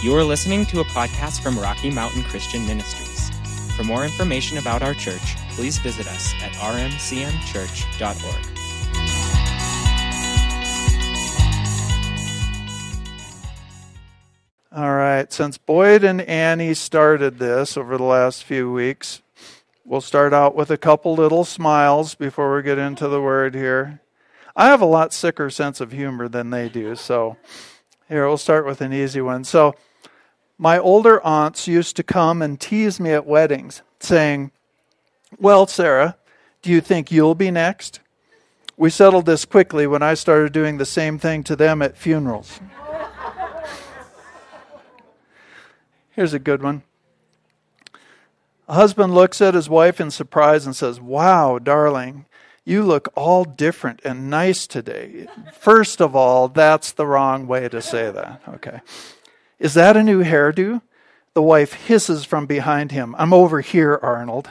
You are listening to a podcast from Rocky Mountain Christian Ministries. For more information about our church, please visit us at rmcmchurch.org. All right, since Boyd and Annie started this over the last few weeks, we'll start out with a couple little smiles before we get into the word here. I have a lot sicker sense of humor than they do, so here we'll start with an easy one. So, my older aunts used to come and tease me at weddings, saying, Well, Sarah, do you think you'll be next? We settled this quickly when I started doing the same thing to them at funerals. Here's a good one. A husband looks at his wife in surprise and says, Wow, darling, you look all different and nice today. First of all, that's the wrong way to say that. Okay. Is that a new hairdo? The wife hisses from behind him. I'm over here, Arnold.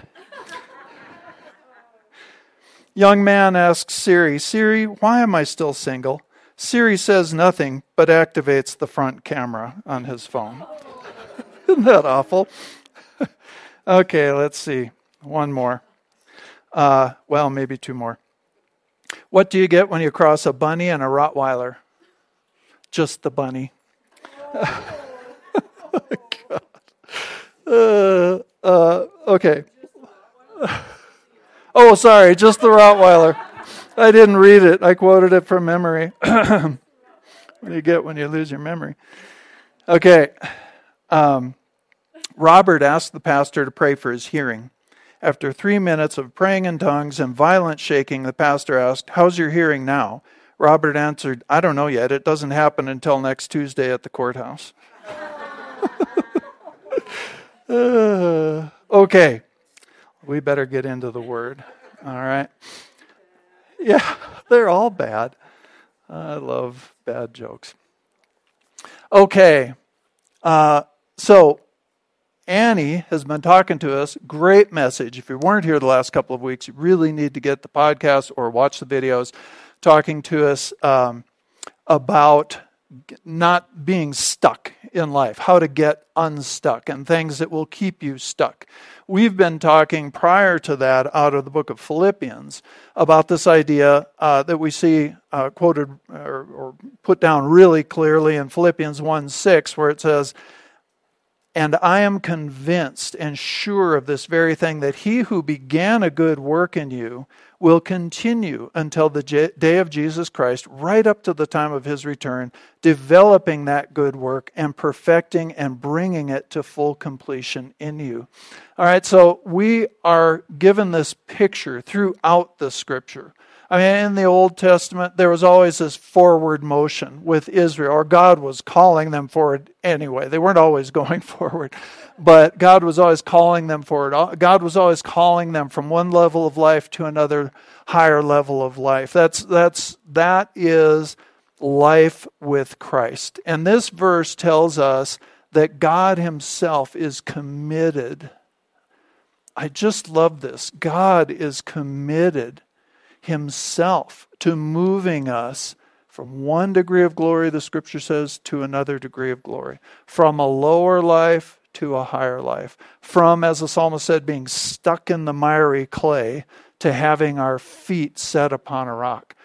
Young man asks Siri, Siri, why am I still single? Siri says nothing but activates the front camera on his phone. Isn't that awful? okay, let's see. One more. Uh, well, maybe two more. What do you get when you cross a bunny and a Rottweiler? Just the bunny. Uh, uh, okay. oh, sorry, just the Rottweiler. I didn't read it. I quoted it from memory. what do you get when you lose your memory? Okay. Um, Robert asked the pastor to pray for his hearing. After three minutes of praying in tongues and violent shaking, the pastor asked, How's your hearing now? Robert answered, I don't know yet. It doesn't happen until next Tuesday at the courthouse. Uh, okay, we better get into the word. All right. Yeah, they're all bad. I love bad jokes. Okay, uh, so Annie has been talking to us. Great message. If you weren't here the last couple of weeks, you really need to get the podcast or watch the videos talking to us um, about not being stuck in life, how to get unstuck, and things that will keep you stuck. We've been talking prior to that out of the book of Philippians about this idea uh, that we see uh, quoted or, or put down really clearly in Philippians 1 6, where it says, and I am convinced and sure of this very thing that he who began a good work in you will continue until the day of Jesus Christ, right up to the time of his return, developing that good work and perfecting and bringing it to full completion in you. All right, so we are given this picture throughout the scripture I mean, in the Old Testament, there was always this forward motion with Israel, or God was calling them forward anyway. They weren't always going forward, but God was always calling them forward. God was always calling them from one level of life to another higher level of life. That's, that's, that is life with Christ. And this verse tells us that God Himself is committed. I just love this. God is committed Himself to moving us from one degree of glory, the scripture says, to another degree of glory, from a lower life to a higher life, from, as the psalmist said, being stuck in the miry clay to having our feet set upon a rock.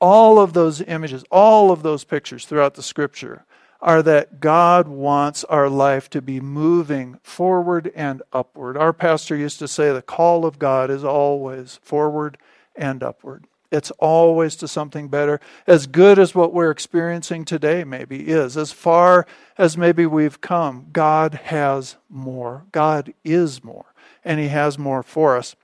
All of those images, all of those pictures throughout the scripture are that God wants our life to be moving forward and upward. Our pastor used to say the call of God is always forward and upward. It's always to something better. As good as what we're experiencing today maybe is, as far as maybe we've come, God has more. God is more, and He has more for us.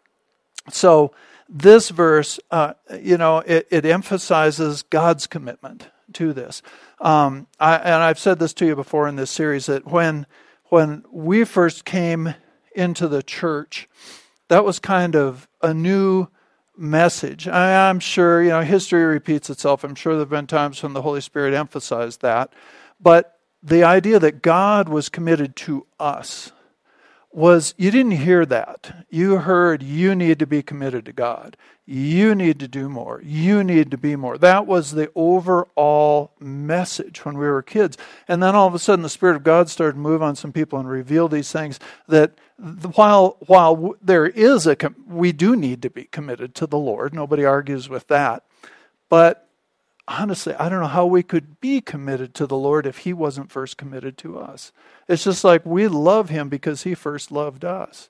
So, this verse, uh, you know, it, it, emphasizes God's commitment to this. Um, I, and I've said this to you before in this series that when when we first came into the church, that was kind of a new message. I, am sure, you know, history repeats itself. I'm sure there have been times when the Holy Spirit emphasized that. But the idea that God was committed to us was you didn't hear that. You heard you need to be committed to God. You need to do more. You need to be more. That was the overall message when we were kids. And then all of a sudden, the Spirit of God started to move on some people and reveal these things that while, while there is a, we do need to be committed to the Lord. Nobody argues with that. But honestly, I don't know how we could be committed to the Lord if He wasn't first committed to us. It's just like we love Him because He first loved us.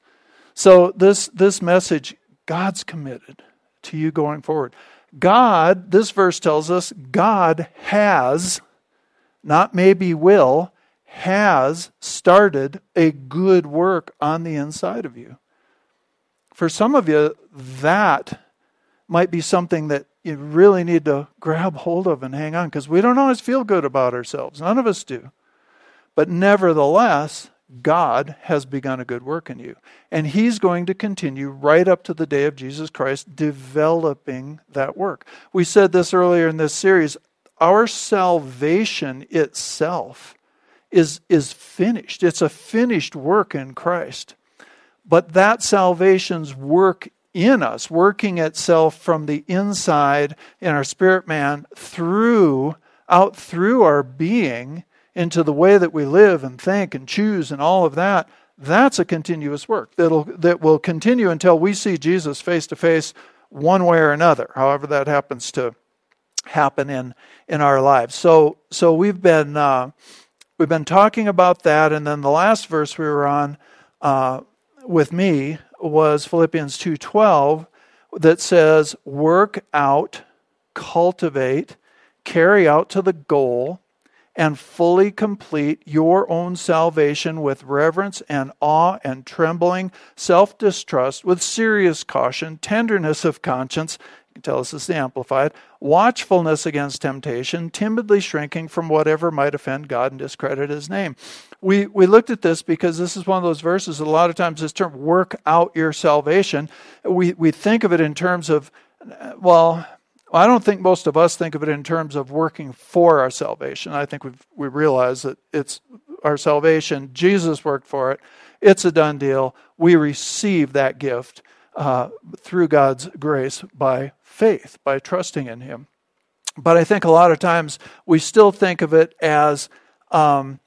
So this this message, God's committed to you going forward. God, this verse tells us, God has, not maybe will, has started a good work on the inside of you. For some of you, that might be something that you really need to grab hold of and hang on because we don't always feel good about ourselves. None of us do. But nevertheless, God has begun a good work in you. And He's going to continue right up to the day of Jesus Christ developing that work. We said this earlier in this series our salvation itself is, is finished, it's a finished work in Christ. But that salvation's work in us, working itself from the inside in our spirit man through, out through our being into the way that we live and think and choose and all of that, that's a continuous work that'll, that will continue until we see Jesus face to face one way or another, however that happens to happen in, in our lives. So, so we've been, uh, we've been talking about that. And then the last verse we were on uh, with me was Philippians 2.12 that says, work out, cultivate, carry out to the goal and fully complete your own salvation with reverence and awe and trembling, self distrust, with serious caution, tenderness of conscience. You can tell us this is amplified, watchfulness against temptation, timidly shrinking from whatever might offend God and discredit his name. We, we looked at this because this is one of those verses a lot of times this term, work out your salvation, we, we think of it in terms of, well, I don't think most of us think of it in terms of working for our salvation. I think we we realize that it's our salvation. Jesus worked for it. It's a done deal. We receive that gift uh, through God's grace by faith, by trusting in Him. But I think a lot of times we still think of it as um,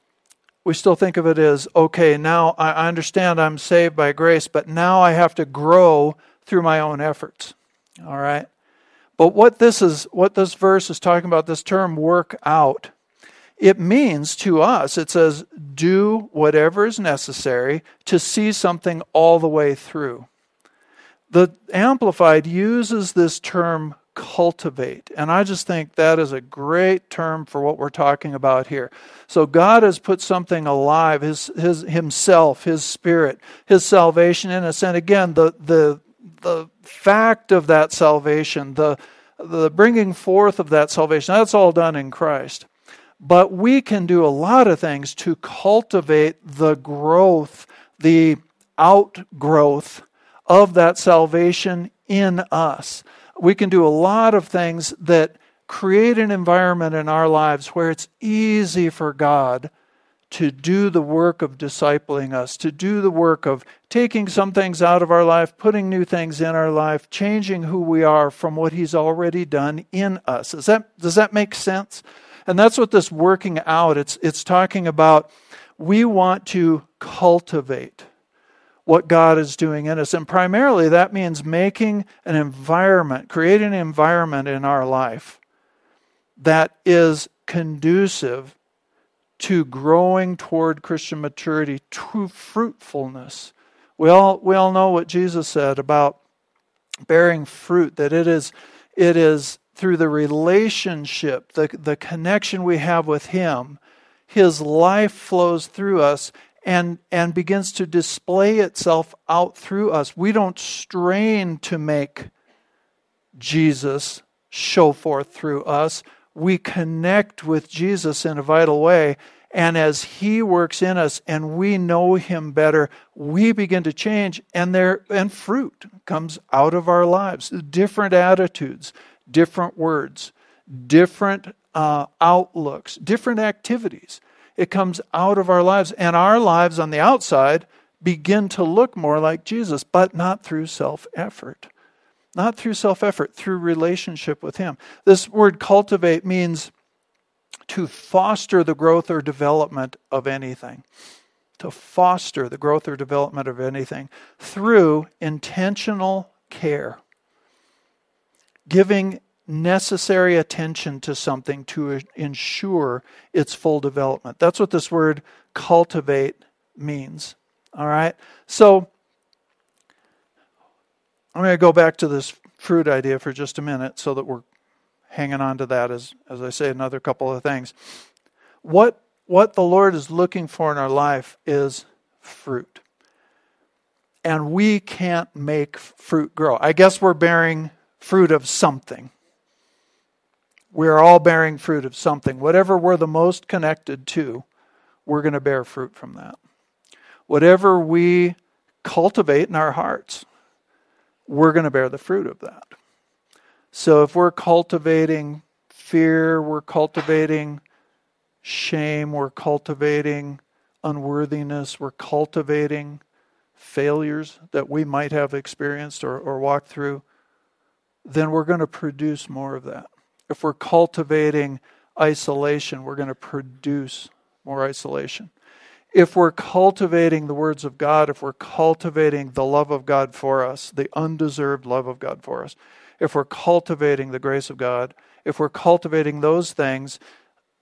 we still think of it as okay. Now I understand I'm saved by grace, but now I have to grow through my own efforts. All right. But what this is, what this verse is talking about, this term work out, it means to us, it says, do whatever is necessary to see something all the way through. The Amplified uses this term cultivate. And I just think that is a great term for what we're talking about here. So God has put something alive, his, his himself, his spirit, his salvation in us. And again, the the the fact of that salvation, the, the bringing forth of that salvation, that's all done in Christ. But we can do a lot of things to cultivate the growth, the outgrowth of that salvation in us. We can do a lot of things that create an environment in our lives where it's easy for God to do the work of discipling us, to do the work of taking some things out of our life, putting new things in our life, changing who we are from what He's already done in us. Does that, does that make sense? And that's what this working out, it's, it's talking about we want to cultivate what God is doing in us. And primarily that means making an environment, creating an environment in our life that is conducive to growing toward Christian maturity, to fruitfulness. We all, we all know what Jesus said about bearing fruit, that it is, it is through the relationship, the, the connection we have with Him, His life flows through us and, and begins to display itself out through us. We don't strain to make Jesus show forth through us we connect with Jesus in a vital way. And as He works in us and we know Him better, we begin to change, and there and fruit comes out of our lives. Different attitudes, different words, different uh, outlooks, different activities. It comes out of our lives, and our lives on the outside begin to look more like Jesus, but not through self effort. Not through self effort, through relationship with Him. This word cultivate means to foster the growth or development of anything. To foster the growth or development of anything through intentional care. Giving necessary attention to something to ensure its full development. That's what this word cultivate means. All right? So, I'm going to go back to this fruit idea for just a minute so that we're hanging on to that as, as I say another couple of things. What, what the Lord is looking for in our life is fruit. And we can't make fruit grow. I guess we're bearing fruit of something. We're all bearing fruit of something. Whatever we're the most connected to, we're going to bear fruit from that. Whatever we cultivate in our hearts, we're going to bear the fruit of that. So if we're cultivating fear, we're cultivating shame, we're cultivating unworthiness, we're cultivating failures that we might have experienced or, or walked through, then we're going to produce more of that. If we're cultivating isolation, we're going to produce more isolation. If we're cultivating the words of God, if we're cultivating the love of God for us, the undeserved love of God for us, if we're cultivating the grace of God, if we're cultivating those things,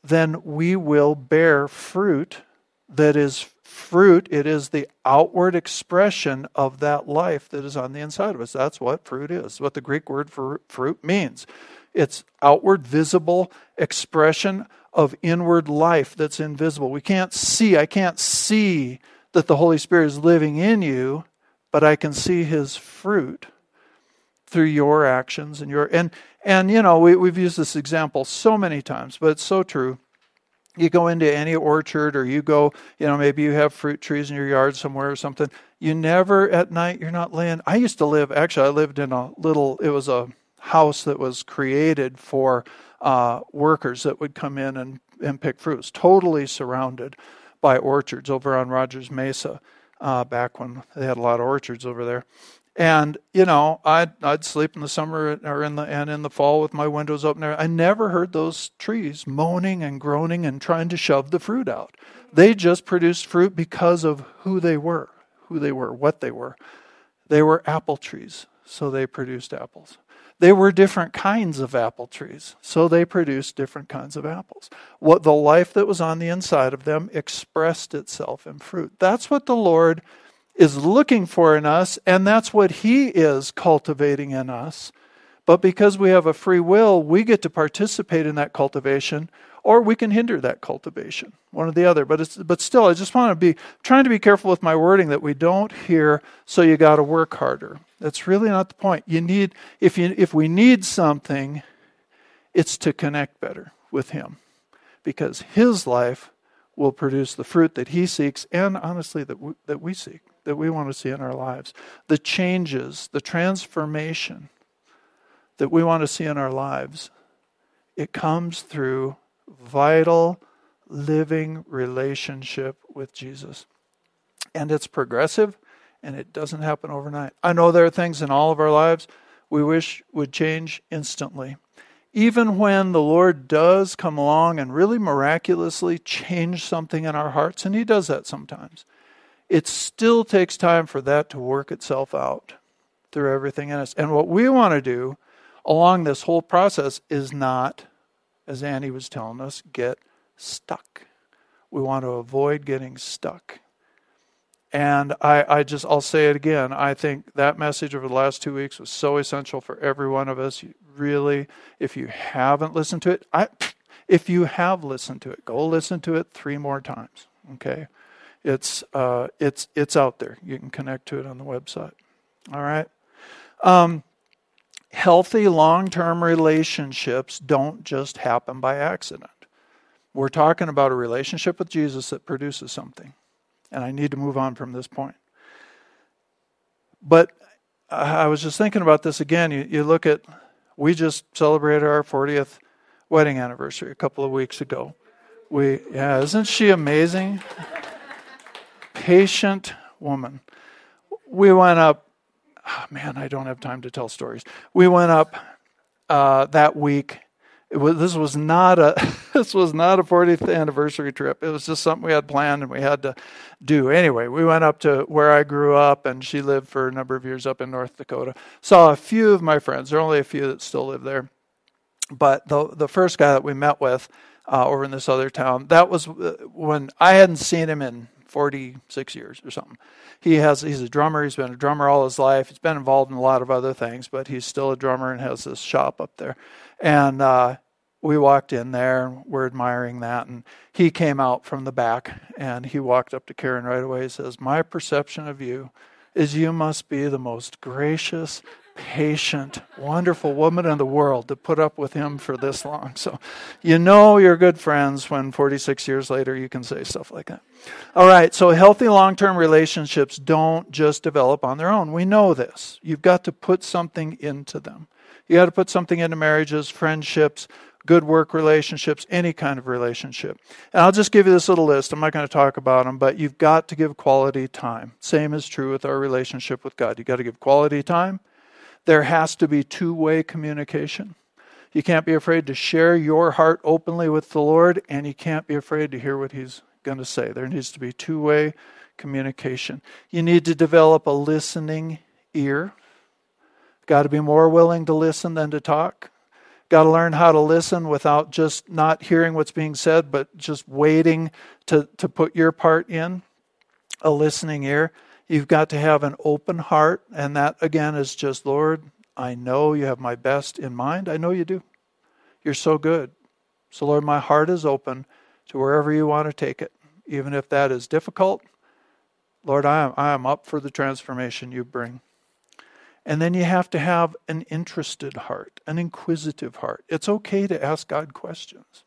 then we will bear fruit that is fruit. It is the outward expression of that life that is on the inside of us. That's what fruit is, what the Greek word for fruit means. It's outward, visible expression of inward life that's invisible. We can't see, I can't see that the Holy Spirit is living in you, but I can see his fruit through your actions and your and and you know we, we've used this example so many times but it's so true. You go into any orchard or you go you know maybe you have fruit trees in your yard somewhere or something. You never at night you're not laying. I used to live actually i lived in a little it was a house that was created for uh, workers that would come in and, and pick fruits, totally surrounded by orchards over on Rogers Mesa uh, back when they had a lot of orchards over there. And you know, I'd I'd sleep in the summer or in the and in the fall with my windows open. I never heard those trees moaning and groaning and trying to shove the fruit out. They just produced fruit because of who they were, who they were, what they were. They were apple trees, so they produced apples. They were different kinds of apple trees, so they produced different kinds of apples. What the life that was on the inside of them expressed itself in fruit. That's what the Lord is looking for in us, and that's what He is cultivating in us. But because we have a free will, we get to participate in that cultivation or we can hinder that cultivation, one or the other. But it's, but still, I just want to be trying to be careful with my wording that we don't hear. So you got to work harder. That's really not the point. You need if you if we need something, it's to connect better with Him, because His life will produce the fruit that He seeks, and honestly that we, that we seek, that we want to see in our lives, the changes, the transformation that we want to see in our lives. It comes through vital, living relationship with Jesus. And it's progressive and it doesn't happen overnight. I know there are things in all of our lives we wish would change instantly. Even when the Lord does come along and really miraculously change something in our hearts, and He does that sometimes, it still takes time for that to work itself out through everything in us. And what we want to do along this whole process is not as Annie was telling us, get stuck. We want to avoid getting stuck. And I, I just, I'll say it again. I think that message over the last two weeks was so essential for every one of us. You really, if you haven't listened to it, I, if you have listened to it, go listen to it three more times. Okay, it's uh, it's it's out there. You can connect to it on the website. All right. Um, healthy long term relationships don't just happen by accident. We're talking about a relationship with Jesus that produces something. And I need to move on from this point. But I was just thinking about this again. You, you look at, we just celebrated our 40th wedding anniversary a couple of weeks ago. We, yeah, isn't she amazing? Patient, woman. We went up, oh man, I don't have time to tell stories. We went up uh, that week. Was, this was not a this was not a 40th anniversary trip. It was just something we had planned and we had to do. Anyway, we went up to where I grew up, and she lived for a number of years up in North Dakota. Saw a few of my friends. There are only a few that still live there, but the the first guy that we met with uh, over in this other town, that was uh, when I hadn't seen him in 46 years or something. He has he's a drummer. He's been a drummer all his life. He's been involved in a lot of other things, but he's still a drummer and has this shop up there. And uh, we walked in there and we're admiring that. And he came out from the back and he walked up to Karen right away. He says, "My perception of you is you must be the most gracious, patient, wonderful woman in the world to put up with him for this long. So you know you're good friends when 46 years later you can say stuff like that. All right, so healthy long term relationships don't just develop on their own. We know this. You've got to put something into them. You got to put something into marriages, friendships, good work relationships, any kind of relationship. And I'll just give you this little list. I'm not going to talk about them, but you've got to give quality time. Same is true with our relationship with God. You've got to give quality time there has to be two way communication. You can't be afraid to share your heart openly with the Lord, and you can't be afraid to hear what He's going to say. There needs to be two way communication. You need to develop a listening ear. Got to be more willing to listen than to talk. Got to learn how to listen without just not hearing what's being said, but just waiting to, to put your part in. A listening ear. You've got to have an open heart, and that again is just, Lord, I know you have my best in mind. I know you do. You're so good. So, Lord, my heart is open to wherever you want to take it, even if that is difficult. Lord, I am, I am up for the transformation you bring. And then you have to have an interested heart, an inquisitive heart. It's okay to ask God questions.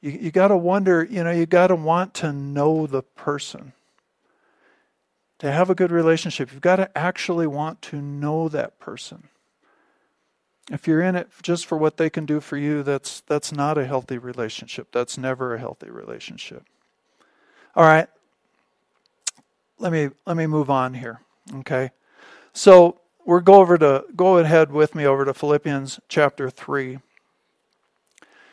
You, you got to wonder, you know, you got to want to know the person to have a good relationship, you've got to actually want to know that person. If you're in it just for what they can do for you, that's that's not a healthy relationship. That's never a healthy relationship. All right. Let me let me move on here. Okay. So we're go over to go ahead with me over to Philippians chapter 3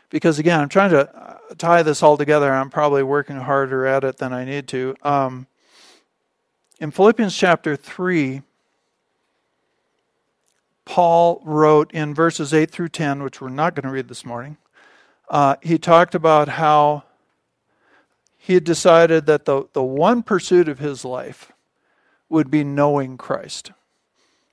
because again i'm trying to tie this all together i'm probably working harder at it than i need to um, in Philippians chapter 3, Paul wrote in verses 8 through 10, which we're not going to read this morning, uh, he talked about how he had decided that the, the one pursuit of his life would be knowing Christ.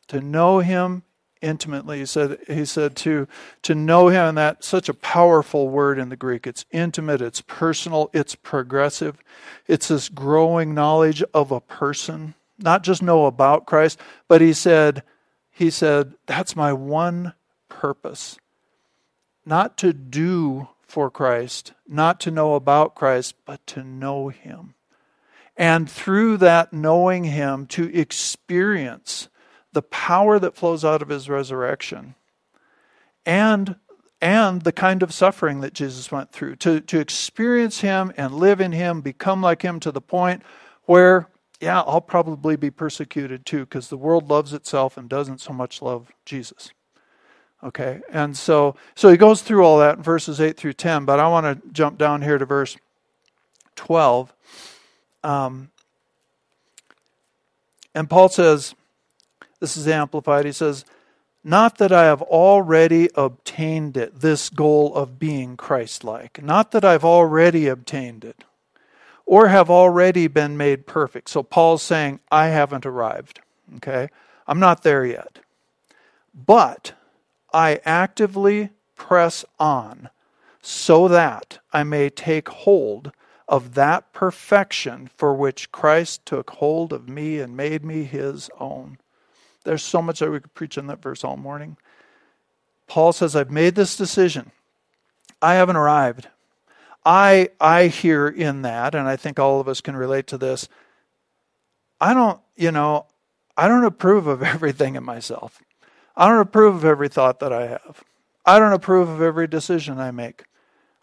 To know him intimately. He said he said to to know him and that such a powerful word in the Greek. It's intimate, it's personal, it's progressive. It's this growing knowledge of a person, not just know about Christ, but he said he said that's my one purpose. Not to do for Christ, not to know about Christ, but to know him. And through that knowing him to experience the power that flows out of his resurrection and and the kind of suffering that Jesus went through to to experience him and live in him become like him to the point where yeah I'll probably be persecuted too because the world loves itself and doesn't so much love Jesus. Okay? And so so he goes through all that in verses 8 through 10 but I want to jump down here to verse 12 um, and Paul says this is amplified. He says, Not that I have already obtained it, this goal of being Christ like. Not that I've already obtained it or have already been made perfect. So Paul's saying, I haven't arrived. Okay? I'm not there yet. But I actively press on so that I may take hold of that perfection for which Christ took hold of me and made me his own. There's so much that we could preach on that verse all morning. Paul says, I've made this decision. I haven't arrived. I I hear in that, and I think all of us can relate to this. I don't, you know, I don't approve of everything in myself. I don't approve of every thought that I have. I don't approve of every decision I make.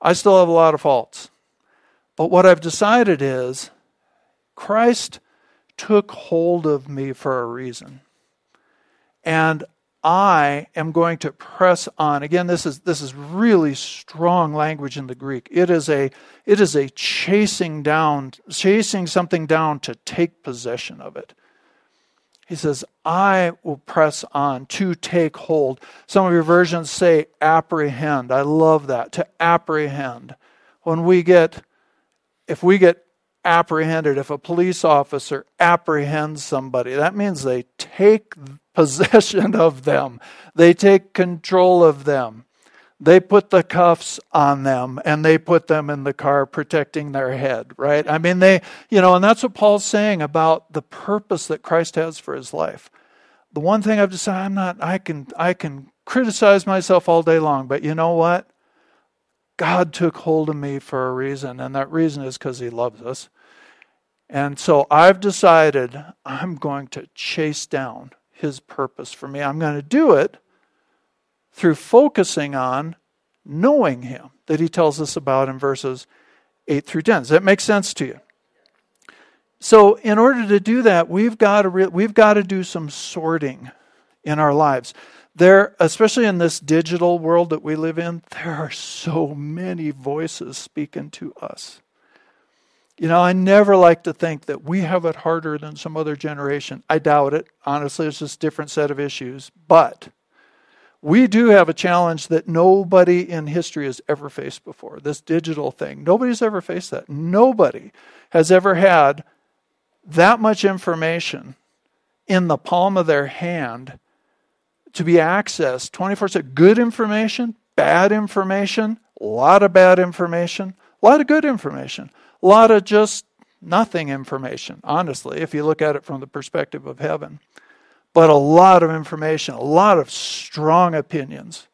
I still have a lot of faults. But what I've decided is Christ took hold of me for a reason. And I am going to press on. Again, this is this is really strong language in the Greek. It is a it is a chasing down, chasing something down to take possession of it. He says, I will press on to take hold. Some of your versions say apprehend. I love that, to apprehend. When we get, if we get apprehended, if a police officer apprehends somebody, that means they take possession of them, they take control of them. They put the cuffs on them and they put them in the car protecting their head, right? I mean, they, you know, and that's what Paul's saying about the purpose that Christ has for his life. The one thing I've decided, I'm not, I can, I can criticize myself all day long, but you know what? God took hold of me for a reason, and that reason is because he loves us. And so I've decided I'm going to chase down his purpose for me. I'm going to do it through focusing on knowing him that he tells us about in verses 8 through 10. Does that make sense to you? So, in order to do that, we've got to re- we've got to do some sorting in our lives. There, especially in this digital world that we live in, there are so many voices speaking to us. You know, I never like to think that we have it harder than some other generation. I doubt it. Honestly, it's just a different set of issues. But we do have a challenge that nobody in history has ever faced before this digital thing. Nobody's ever faced that. Nobody has ever had that much information in the palm of their hand to be accessed 24 7. Good information, bad information, a lot of bad information, a lot of good information a lot of just nothing information, honestly, if you look at it from the perspective of heaven. But a lot of information, a lot of strong opinions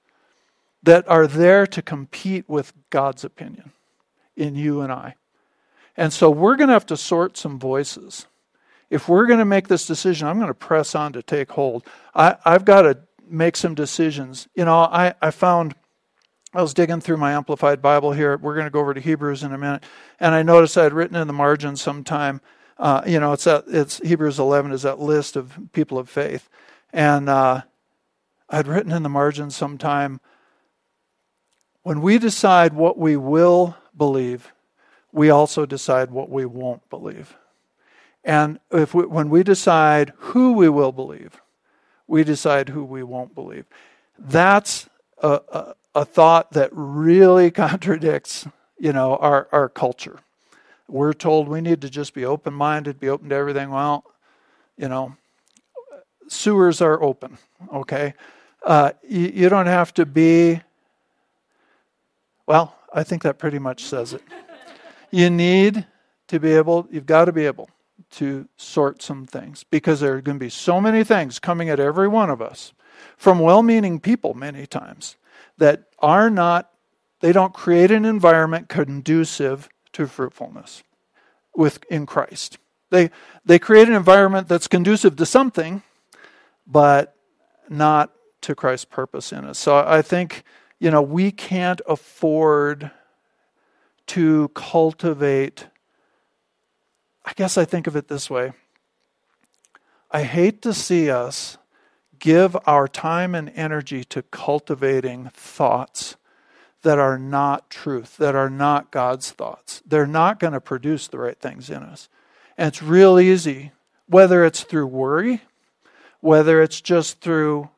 that are there to compete with God's opinion in you and I. And so we're going to have to sort some voices. If we're going to make this decision, I'm going to press on to take hold. I, have got to make some decisions. You know, I, I found I was digging through my Amplified Bible here. We're going to go over to Hebrews in a minute. And I noticed I had written in the margin sometime, uh, you know, it's, that, it's Hebrews 11 is that list of people of faith. And uh, I'd written in the margin sometime, when we decide what we will believe, we also decide what we won't believe. And if we, when we decide who we will believe, we decide who we won't believe. That's a, a a thought that really contradicts, you know, our, our culture. We're told we need to just be open minded, be open to everything. Well, you know, sewers are open, okay? Uh, you, you don't have to be, well, I think that pretty much says it. You need to be able, you've got to be able to sort some things because there are going to be so many things coming at every one of us from well meaning people many times that are not, they don't create an environment conducive to fruitfulness with, in Christ. They, they create an environment that's conducive to something, but not to Christ's purpose in us. So I think, you know, we can't afford to cultivate. I guess I think of it this way I hate to see us give our time and energy to cultivating thoughts that are not truth, that are not God's thoughts. They're not going to produce the right things in us. And it's real easy, whether it's through worry, whether it's just through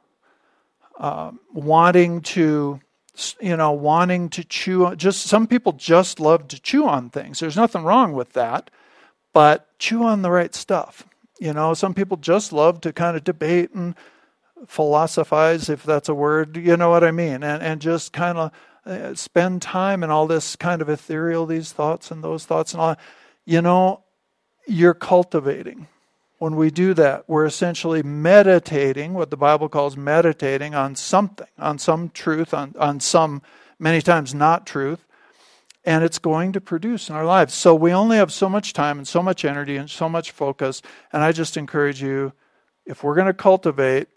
uh, wanting to, you know, wanting to chew. on Just some people just love to chew on things. There's nothing wrong with that, but chew on the right stuff. You know, some people just love to kind of debate and philosophize, if that's a word, you know what I mean, and, and just kind of uh, spend time in all this kind of ethereal, these thoughts and those thoughts and all. You know, you're cultivating. When we do that, we're essentially meditating, what the Bible calls meditating on something, on some truth, on, on some, many times not truth, and it's going to produce in our lives. So we only have so much time and so much energy and so much focus. And I just encourage you, if we're going to cultivate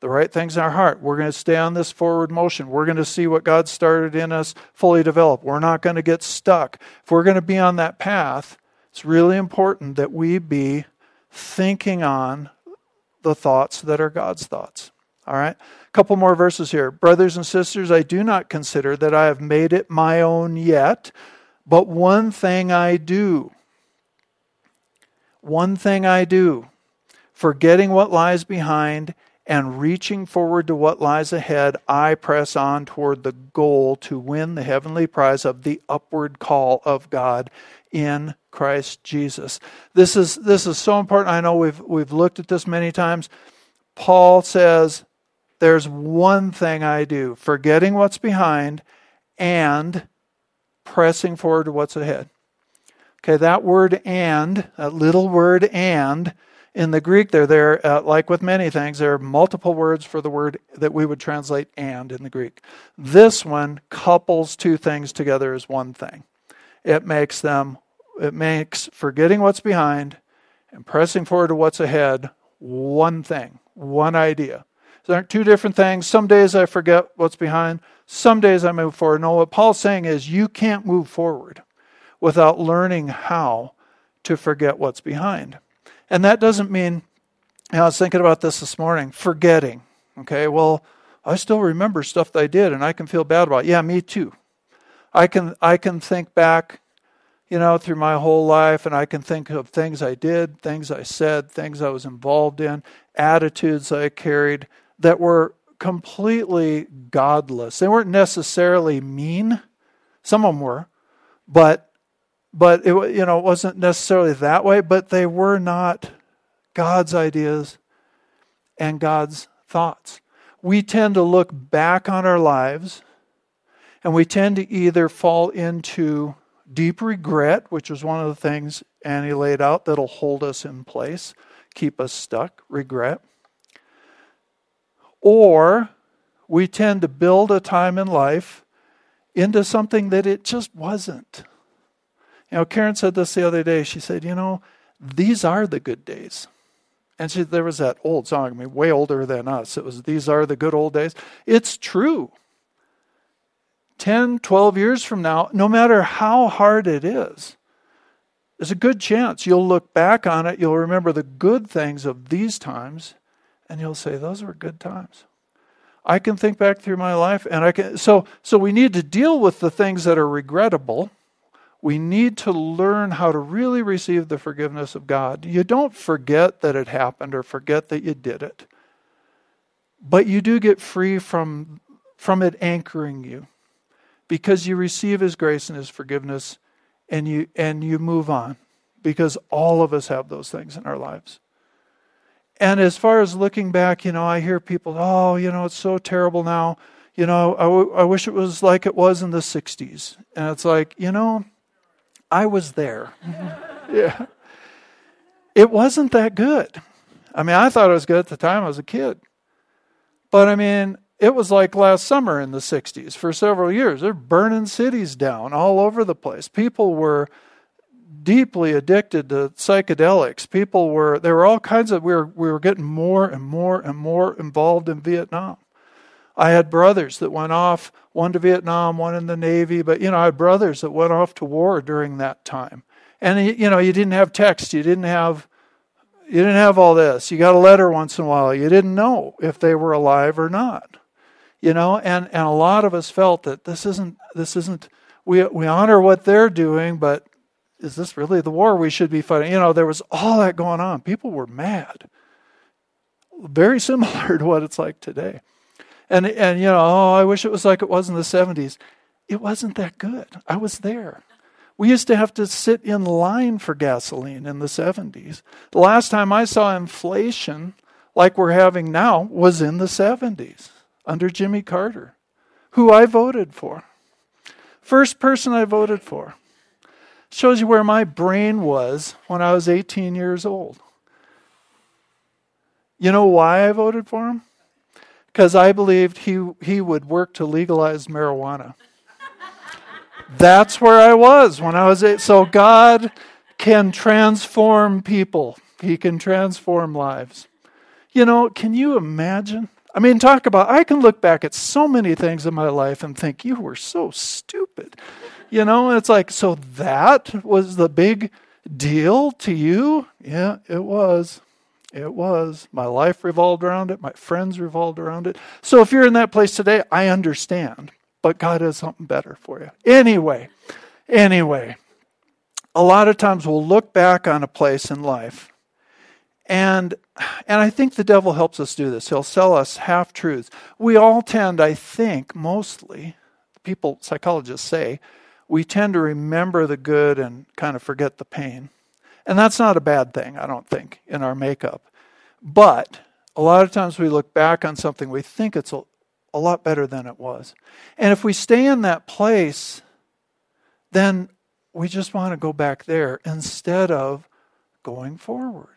the right things in our heart. We're going to stay on this forward motion. We're going to see what God started in us fully develop. We're not going to get stuck. If we're going to be on that path, it's really important that we be thinking on the thoughts that are God's thoughts. All right? A couple more verses here. Brothers and sisters, I do not consider that I have made it my own yet, but one thing I do. One thing I do, forgetting what lies behind and reaching forward to what lies ahead, I press on toward the goal to win the heavenly prize of the upward call of God in Christ Jesus. This is this is so important. I know we've we've looked at this many times. Paul says there's one thing I do, forgetting what's behind and pressing forward to what's ahead. Okay, that word and, that little word and, in the Greek, they're there, uh, like with many things, there are multiple words for the word that we would translate and in the Greek. This one couples two things together as one thing. It makes them, it makes forgetting what's behind and pressing forward to what's ahead one thing, one idea. There aren't two different things. Some days I forget what's behind, some days I move forward. No, what Paul's saying is you can't move forward without learning how to forget what's behind. And that doesn't mean, you know, I was thinking about this this morning, forgetting. Okay, well, I still remember stuff that I did and I can feel bad about it. Yeah, me too. I can I can think back, you know, through my whole life and I can think of things I did, things I said, things I was involved in, attitudes I carried that were completely godless. They weren't necessarily mean. Some of them were, but but it you know it wasn't necessarily that way but they were not god's ideas and god's thoughts. We tend to look back on our lives and we tend to either fall into deep regret which is one of the things annie laid out that'll hold us in place keep us stuck regret. Or we tend to build a time in life into something that it just wasn't you know, Karen said this the other day. She said, you know, these are the good days. And she, there was that old song, I mean, way older than us. It was, These Are the Good Old Days. It's true. 10, 12 years from now, no matter how hard it is, there's a good chance you'll look back on it, you'll remember the good things of these times, and you'll say, Those were good times. I can think back through my life, and I can. So, so we need to deal with the things that are regrettable we need to learn how to really receive the forgiveness of God. You don't forget that it happened or forget that you did it, but you do get free from, from it anchoring you because you receive His grace and His forgiveness and you, and you move on because all of us have those things in our lives. And as far as looking back, you know, I hear people, oh, you know, it's so terrible now. You know, I, w- I wish it was like it was in the 60s. And it's like, you know, I was there. yeah. It wasn't that good. I mean, I thought it was good at the time I was a kid. But I mean, it was like last summer in the 60s for several years. They're burning cities down all over the place. People were deeply addicted to psychedelics. People were, there were all kinds of, we were, we were getting more and more and more involved in Vietnam. I had brothers that went off, one to Vietnam, one in the Navy, but you know, I had brothers that went off to war during that time. And you know, you didn't have text, you didn't have you didn't have all this. You got a letter once in a while. You didn't know if they were alive or not. You know, and, and a lot of us felt that this isn't this isn't we we honor what they're doing, but is this really the war we should be fighting? You know, there was all that going on. People were mad. Very similar to what it's like today. And, and you know, oh, I wish it was like it was in the 70s. It wasn't that good. I was there. We used to have to sit in line for gasoline in the 70s. The last time I saw inflation like we're having now was in the 70s under Jimmy Carter, who I voted for. First person I voted for. Shows you where my brain was when I was 18 years old. You know why I voted for him? Because I believed he, he would work to legalize marijuana. That's where I was when I was eight. So God can transform people, He can transform lives. You know, can you imagine? I mean, talk about, I can look back at so many things in my life and think, you were so stupid. You know, it's like, so that was the big, deal to you? Yeah, it was. It was. My life revolved around it. My friends revolved around it. So if you're in that place today, I understand. But God has something better for you. Anyway, anyway, a lot of times we'll look back on a place in life and and I think the devil helps us do this. He'll sell us half truths. We all tend, I think, mostly, people psychologists say, we tend to remember the good and kind of forget the pain. And that's not a bad thing, I don't think, in our makeup. But a lot of times we look back on something, we think it's a, a lot better than it was. And if we stay in that place, then we just want to go back there instead of going forward.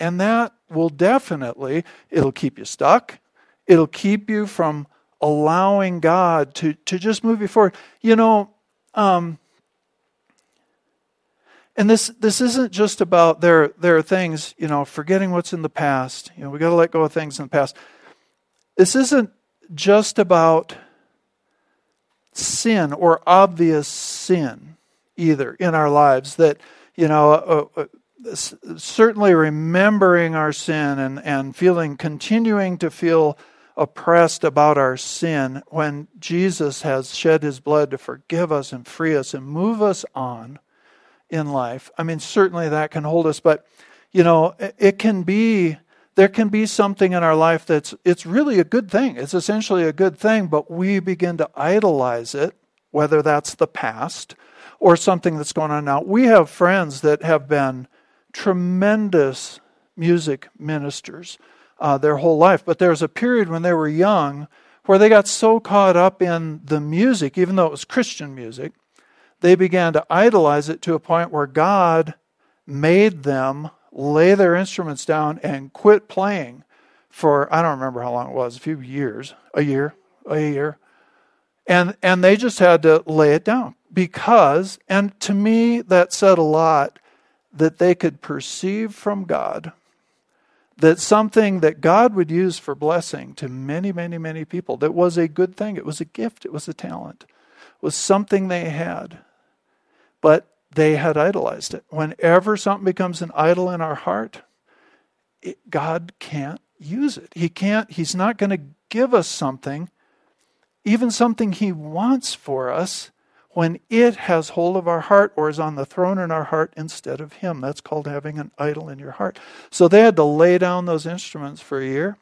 And that will definitely, it'll keep you stuck. It'll keep you from allowing God to, to just move you forward. You know, um, and this this isn't just about there there are things you know forgetting what's in the past. You know we got to let go of things in the past. This isn't just about sin or obvious sin either in our lives that you know uh, uh, certainly remembering our sin and, and feeling, continuing to feel oppressed about our sin when Jesus has shed his blood to forgive us and free us and move us on in life. I mean, certainly that can hold us, but you know, it can be there can be something in our life that's it's really a good thing. It's essentially a good thing, but we begin to idolize it, whether that's the past or something that's going on now. We have friends that have been tremendous music ministers uh, their whole life. But there was a period when they were young where they got so caught up in the music, even though it was Christian music, they began to idolize it to a point where God made them lay their instruments down and quit playing for I don't remember how long it was, a few years, a year, a year. And and they just had to lay it down because and to me that said a lot that they could perceive from God that something that God would use for blessing to many, many, many people, that was a good thing, it was a gift, it was a talent, was something they had. But they had idolized it. Whenever something becomes an idol in our heart, it, God can't use it. He can't, He's not going to give us something, even something He wants for us, when it has hold of our heart or is on the throne in our heart instead of Him. That's called having an idol in your heart. So they had to lay down those instruments for a year.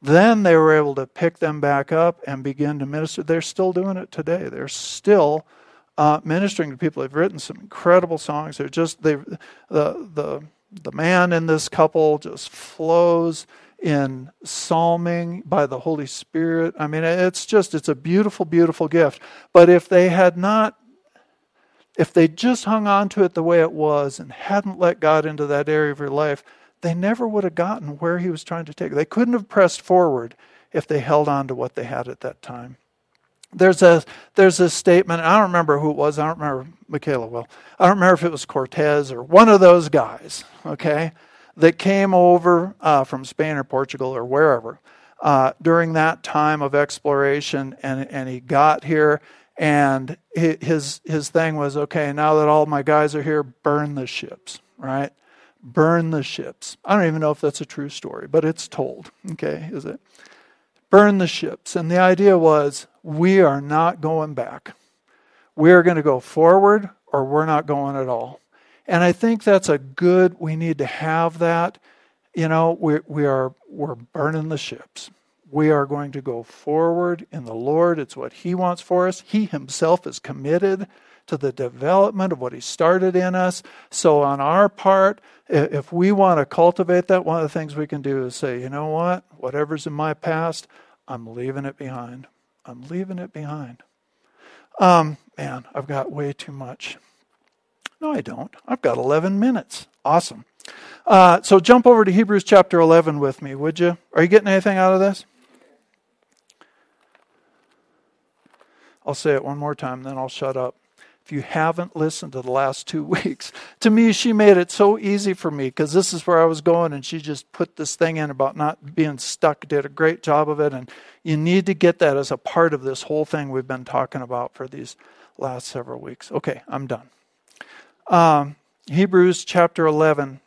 Then they were able to pick them back up and begin to minister. They're still doing it today. They're still uh, ministering to people. They've written some incredible songs. They're just they the the the man in this couple just flows in psalming by the Holy Spirit. I mean, it's just, it's a beautiful, beautiful gift. But if they had not, if they just hung on to it the way it was and hadn't let God into that area of your life, they never would have gotten where He was trying to take. They couldn't have pressed forward if they held on to what they had at that time. There's a there's a statement. I don't remember who it was. I don't remember Michaela Well, I don't remember if it was Cortez or one of those guys. Okay, that came over uh, from Spain or Portugal or wherever uh, during that time of exploration, and, and he got here. And his his thing was okay. Now that all my guys are here, burn the ships, right? Burn the ships. I don't even know if that's a true story, but it's told. Okay, is it? Burn the ships. And the idea was we are not going back. We are going to go forward, or we're not going at all. And I think that's a good, we need to have that. You know, we, we are, we're burning the ships. We are going to go forward in the Lord. It's what He wants for us. He Himself is committed to the development of what He started in us. So, on our part, if we want to cultivate that, one of the things we can do is say, you know what? Whatever's in my past, I'm leaving it behind. I'm leaving it behind. Um, man, I've got way too much. No, I don't. I've got 11 minutes. Awesome. Uh, so jump over to Hebrews chapter 11 with me, would you? Are you getting anything out of this? I'll say it one more time, then I'll shut up. You haven't listened to the last two weeks, to me, she made it so easy for me because this is where I was going, and she just put this thing in about not being stuck, did a great job of it. And you need to get that as a part of this whole thing we've been talking about for these last several weeks. Okay, I'm done. Um, Hebrews chapter 11.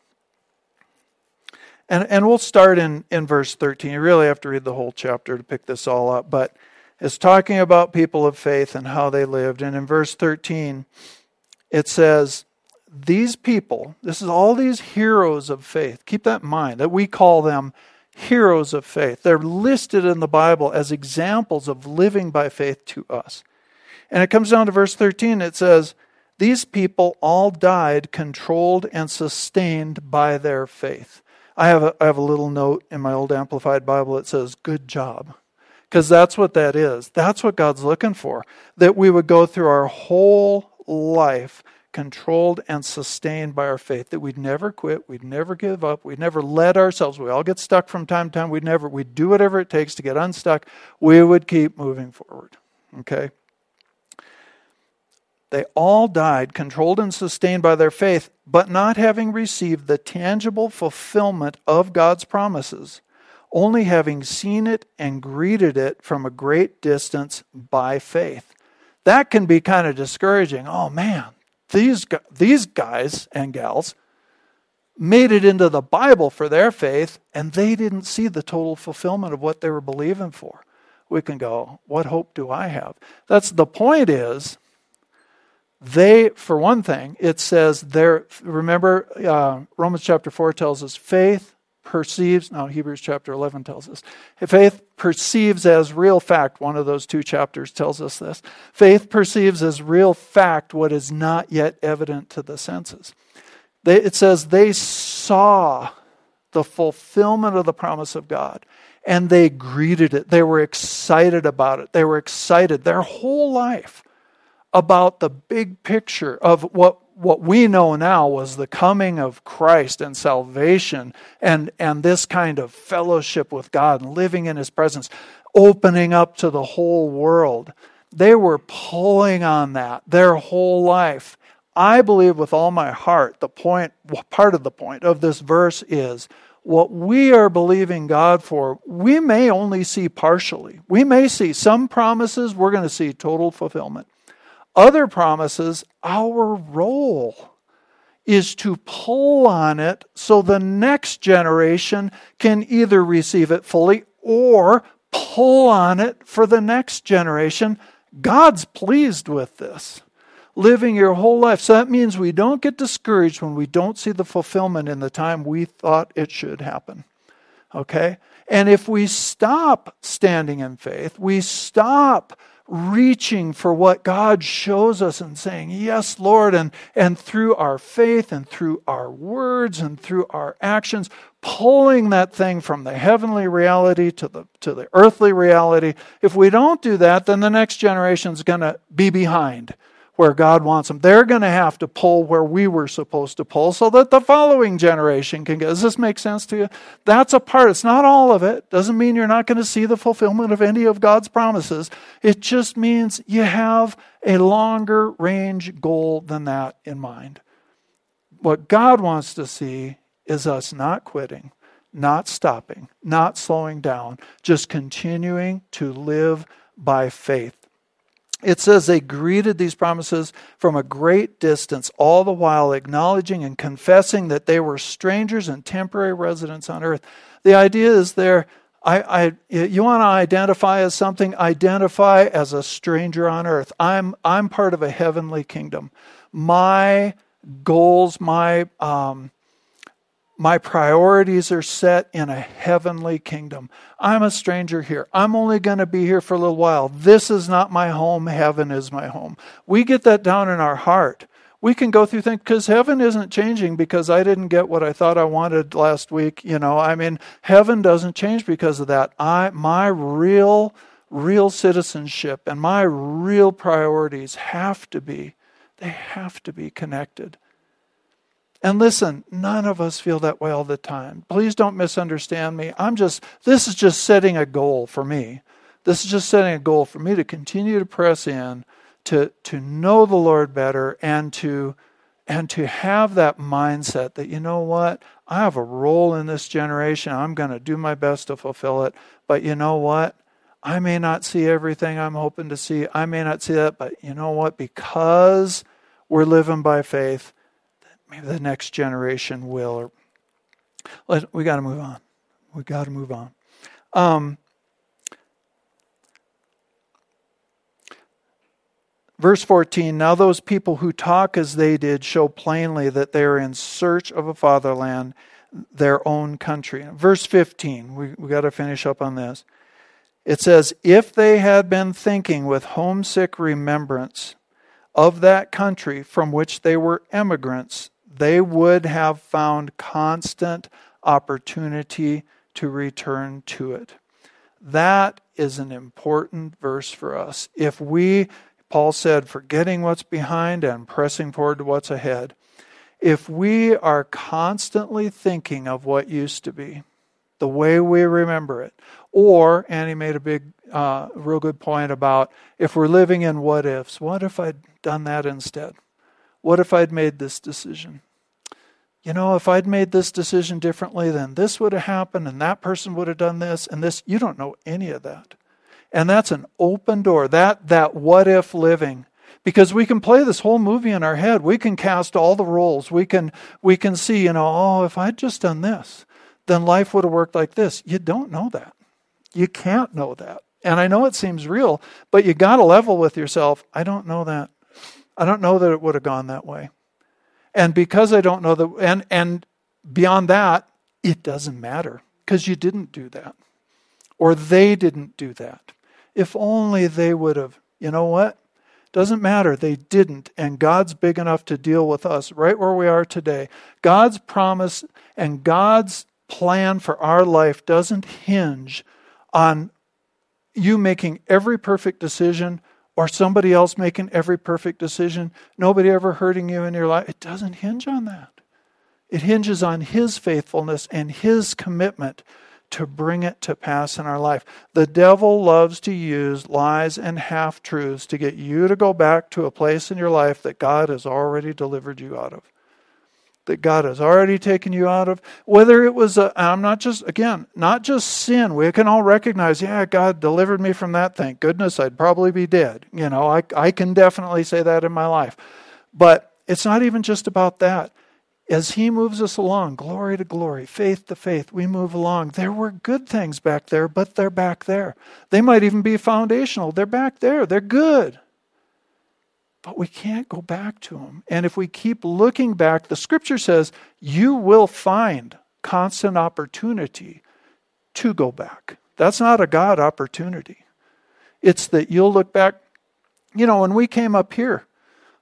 And, and we'll start in, in verse 13. You really have to read the whole chapter to pick this all up. But it's talking about people of faith and how they lived. And in verse 13, it says, These people, this is all these heroes of faith. Keep that in mind that we call them heroes of faith. They're listed in the Bible as examples of living by faith to us. And it comes down to verse 13. It says, These people all died controlled and sustained by their faith. I have a, I have a little note in my old Amplified Bible that says, Good job. Because that's what that is. That's what God's looking for. That we would go through our whole life controlled and sustained by our faith that we'd never quit we'd never give up we'd never let ourselves we all get stuck from time to time we'd never we'd do whatever it takes to get unstuck we would keep moving forward okay they all died controlled and sustained by their faith but not having received the tangible fulfillment of god's promises only having seen it and greeted it from a great distance by faith that can be kind of discouraging oh man these, these guys and gals made it into the Bible for their faith, and they didn't see the total fulfillment of what they were believing for. We can go, what hope do I have? That's the point is, they, for one thing, it says there, remember, uh, Romans chapter 4 tells us faith perceives, now Hebrews chapter 11 tells us, faith perceives as real fact, one of those two chapters tells us this. Faith perceives as real fact what is not yet evident to the senses. They, it says they saw the fulfillment of the promise of God and they greeted it. They were excited about it. They were excited their whole life about the big picture of what what we know now was the coming of Christ and salvation and, and this kind of fellowship with God and living in His presence, opening up to the whole world. They were pulling on that their whole life. I believe with all my heart, the point, part of the point of this verse is what we are believing God for, we may only see partially. We may see some promises, we're going to see total fulfillment. Other promises, our role is to pull on it so the next generation can either receive it fully or pull on it for the next generation. God's pleased with this. Living your whole life. So that means we don't get discouraged when we don't see the fulfillment in the time we thought it should happen. Okay? And if we stop standing in faith, we stop reaching for what God shows us and saying, Yes, Lord, and, and through our faith and through our words and through our actions, pulling that thing from the heavenly reality to the, to the earthly reality. If we don't do that, then the next generation is going to be behind where God wants them. They're going to have to pull where we were supposed to pull so that the following generation can get. Does this make sense to you? That's a part. It's not all of it. Doesn't mean you're not going to see the fulfillment of any of God's promises. It just means you have a longer range goal than that in mind. What God wants to see is us not quitting, not stopping, not slowing down, just continuing to live by faith it says they greeted these promises from a great distance, all the while acknowledging and confessing that they were strangers and temporary residents on earth. The idea is there, I, I, you want to identify as something, identify as a stranger on earth. I'm, I'm part of a heavenly kingdom. My goals, my um, my priorities are set in a heavenly kingdom. I'm a stranger here. I'm only going to be here for a little while. This is not my home. Heaven is my home. We get that down in our heart. We can go through things because heaven isn't changing because I didn't get what I thought I wanted last week. You know, I mean, heaven doesn't change because of that. I, my real, real citizenship and my real priorities have to be, they have to be connected and listen, none of us feel that way all the time. Please don't misunderstand me. I'm just, this is just setting a goal for me. This is just setting a goal for me to continue to press in, to, to know the Lord better, and to, and to have that mindset that, you know what, I have a role in this generation. I'm going to do my best to fulfill it. But you know what? I may not see everything I'm hoping to see. I may not see that, but you know what? Because we're living by faith, maybe the next generation will. Or we got to move on. We got to move on. Um, Verse 14 Now those people who talk as they did show plainly that they are in search of a fatherland, their own country. Verse 15, we, we got to finish up on this. It says, If they had been thinking with homesick remembrance of that country from which they were emigrants, they would have found constant opportunity to return to it. That is an important verse for us. If we Paul said, forgetting what's behind and pressing forward to what's ahead. If we are constantly thinking of what used to be, the way we remember it, or Annie made a big, uh, real good point about if we're living in what ifs, what if I'd done that instead? What if I'd made this decision? You know, if I'd made this decision differently, then this would have happened, and that person would have done this, and this. You don't know any of that. And that's an open door. That that what if living. Because we can play this whole movie in our head. We can cast all the roles. We can we can see, you know, oh, if I'd just done this, then life would have worked like this. You don't know that. You can't know that. And I know it seems real, but you got to level with yourself. I don't know that. I don't know that it would have gone that way. And because I don't know that and and beyond that, it doesn't matter because you didn't do that. Or they didn't do that. If only they would have. You know what? Doesn't matter. They didn't. And God's big enough to deal with us right where we are today. God's promise and God's plan for our life doesn't hinge on you making every perfect decision or somebody else making every perfect decision, nobody ever hurting you in your life. It doesn't hinge on that. It hinges on His faithfulness and His commitment to bring it to pass in our life. The devil loves to use lies and half truths to get you to go back to a place in your life that God has already delivered you out of. That God has already taken you out of. Whether it was, I'm not just, again, not just sin. We can all recognize, yeah, God delivered me from that. Thank goodness I'd probably be dead. You know, I, I can definitely say that in my life. But it's not even just about that as He moves us along, glory to glory, faith to faith, we move along. There were good things back there, but they're back there. They might even be foundational. They're back there. They're good. But we can't go back to them. And if we keep looking back, the scripture says you will find constant opportunity to go back. That's not a God opportunity. It's that you'll look back. You know, when we came up here,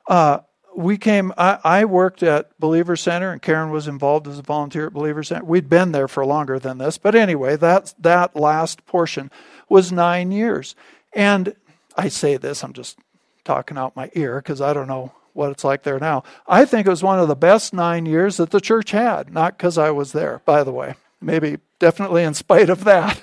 uh, we came, I, I, worked at Believer Center, and Karen was involved as a volunteer at Believer Center. We'd been there for longer than this, but anyway, that, that last portion was nine years. And I say this, I'm just talking out my ear because I don't know what it's like there now. I think it was one of the best nine years that the church had, not because I was there, by the way. Maybe definitely in spite of that.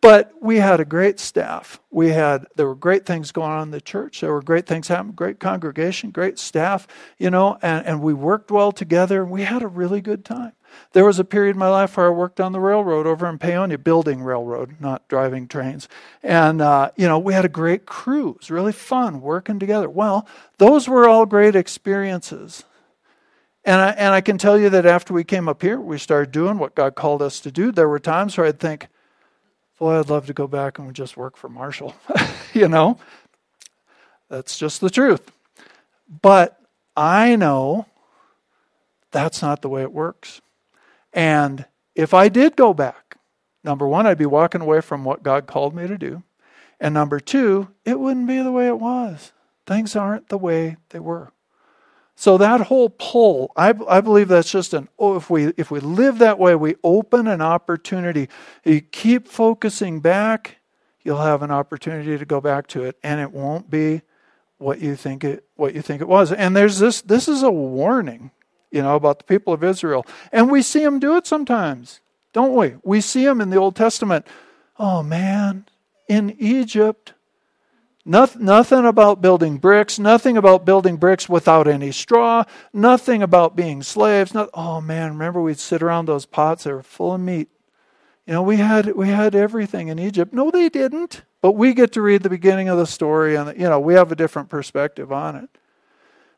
But we had a great staff. We had there were great things going on in the church. There were great things happening, great congregation, great staff, you know, and, and we worked well together. and We had a really good time. There was a period in my life where I worked on the railroad over in Paonia, building railroad, not driving trains. And, uh, you know, we had a great crew. It was really fun working together. Well, those were all great experiences. And I, and I can tell you that after we came up here, we started doing what God called us to do. There were times where I'd think, boy, I'd love to go back and just work for Marshall. you know, that's just the truth. But I know that's not the way it works. And if I did go back, number one, I'd be walking away from what God called me to do. And number two, it wouldn't be the way it was. Things aren't the way they were. So that whole pull, I, I believe that's just an oh, if we if we live that way, we open an opportunity. You keep focusing back, you'll have an opportunity to go back to it, and it won't be what you think it what you think it was. And there's this this is a warning, you know, about the people of Israel, and we see them do it sometimes, don't we? We see them in the Old Testament. Oh man, in Egypt Nothing, about building bricks, nothing about building bricks without any straw, nothing about being slaves. Not, oh man, remember we'd sit around those pots that were full of meat. You know, we had we had everything in Egypt. No, they didn't. But we get to read the beginning of the story and you know, we have a different perspective on it.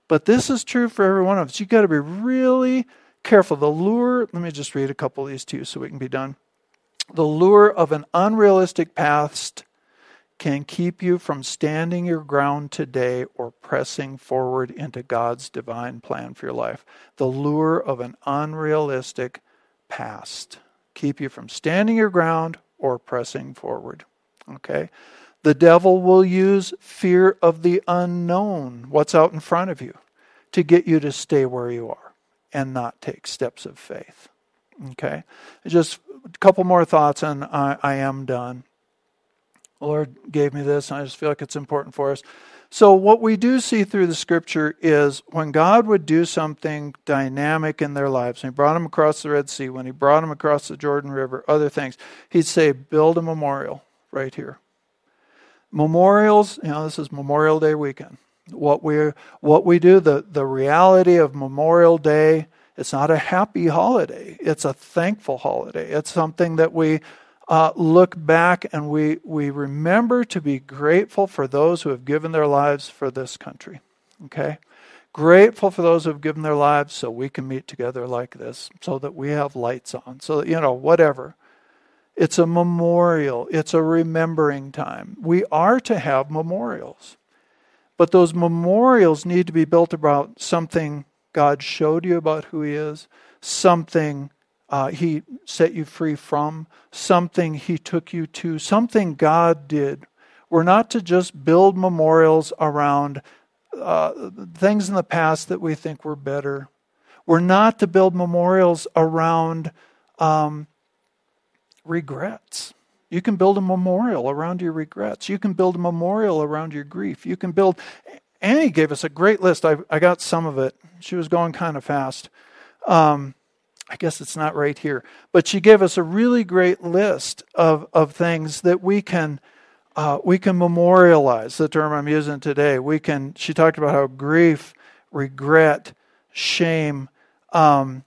But this is true for every one of us. You've got to be really careful. The lure, let me just read a couple of these to you so we can be done. The lure of an unrealistic past can keep you from standing your ground today or pressing forward into God's divine plan for your life. The lure of an unrealistic past keep you from standing your ground or pressing forward. Okay? The devil will use fear of the unknown, what's out in front of you, to get you to stay where you are and not take steps of faith. Okay? Just a couple more thoughts and I, I am done. The Lord gave me this, and I just feel like it's important for us. So, what we do see through the scripture is when God would do something dynamic in their lives, He brought them across the Red Sea, when He brought them across the Jordan River, other things, He'd say, Build a memorial right here. Memorials, you know, this is Memorial Day weekend. What we what we do, the, the reality of Memorial Day, it's not a happy holiday. It's a thankful holiday. It's something that we uh, look back and we, we remember to be grateful for those who have given their lives for this country. Okay? Grateful for those who have given their lives so we can meet together like this, so that we have lights on, so that, you know, whatever. It's a memorial, it's a remembering time. We are to have memorials. But those memorials need to be built about something God showed you about who He is, something uh, He set you free from, something He took you to, something God did. We're not to just build memorials around uh, things in the past that we think were better. We're not to build memorials around um, regrets. You can build a memorial around your regrets. You can build a memorial around your grief. You can build. Annie gave us a great list. I, I got some of it. She was going kind of fast. Um, I guess it's not right here, but she gave us a really great list of, of things that we can uh, we can memorialize. The term I'm using today. We can. She talked about how grief, regret, shame, um,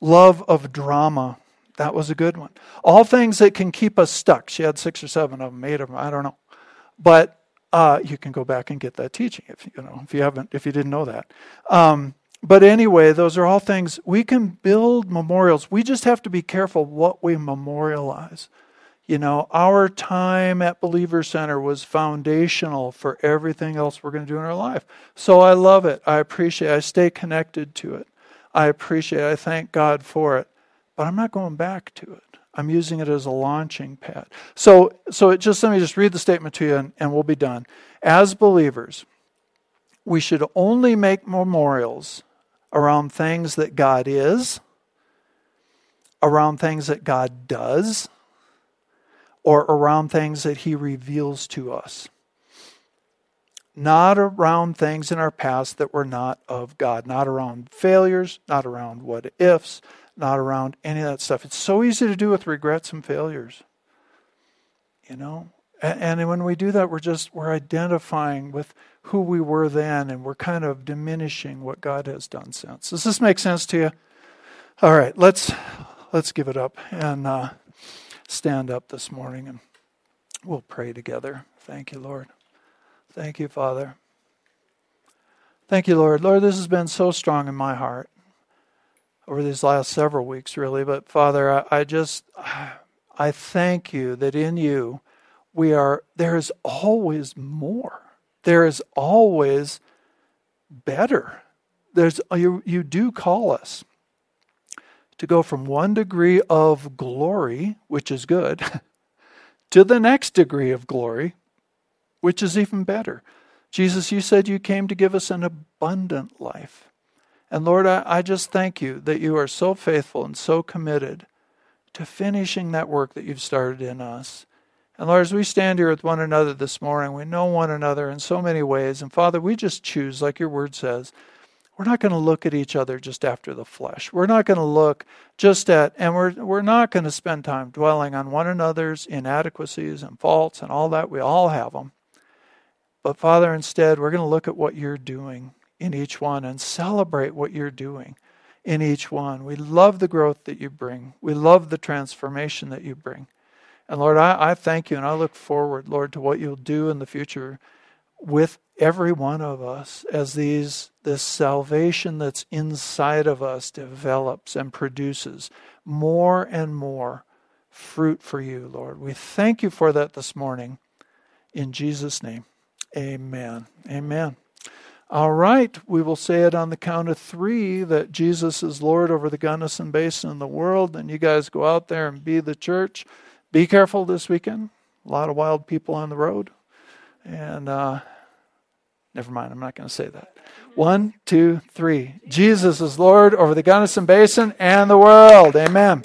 love of drama. That was a good one. All things that can keep us stuck. She had six or seven of them, eight of them. I don't know, but uh, you can go back and get that teaching if you know if you haven't if you didn't know that. Um, but anyway, those are all things we can build memorials. We just have to be careful what we memorialize. You know, our time at Believer Center was foundational for everything else we're going to do in our life. So I love it. I appreciate it. I stay connected to it. I appreciate it. I thank God for it. But I'm not going back to it. I'm using it as a launching pad. So so it just let me just read the statement to you and, and we'll be done. As believers, we should only make memorials around things that God is, around things that God does, or around things that He reveals to us. Not around things in our past that were not of God, not around failures, not around what ifs, not around any of that stuff. It's so easy to do with regrets and failures. You know? And, and when we do that, we're just we're identifying with who we were then, and we're kind of diminishing what God has done since. Does this make sense to you? All right, let's let's give it up and uh, stand up this morning, and we'll pray together. Thank you, Lord. Thank you, Father. Thank you, Lord. Lord, this has been so strong in my heart over these last several weeks, really. But Father, I, I just I thank you that in you we are there is always more there is always better. There's you, you do call us to go from one degree of glory, which is good, to the next degree of glory, which is even better. Jesus, you said you came to give us an abundant life. And Lord, I, I just thank you that you are so faithful and so committed to finishing that work that you've started in us. And Lord, as we stand here with one another this morning, we know one another in so many ways. And Father, we just choose, like your word says, we're not going to look at each other just after the flesh. We're not going to look just at, and we're, we're not going to spend time dwelling on one another's inadequacies and faults and all that. We all have them. But Father, instead, we're going to look at what you're doing in each one and celebrate what you're doing in each one. We love the growth that you bring, we love the transformation that you bring. And Lord, I, I thank you and I look forward, Lord, to what you'll do in the future with every one of us as these this salvation that's inside of us develops and produces more and more fruit for you, Lord. We thank you for that this morning. In Jesus' name, amen. Amen. All right, we will say it on the count of three that Jesus is Lord over the Gunnison Basin and the world. And you guys go out there and be the church. Be careful this weekend. A lot of wild people on the road. And uh, never mind, I'm not going to say that. One, two, three. Jesus is Lord over the Gunnison Basin and the world. Amen.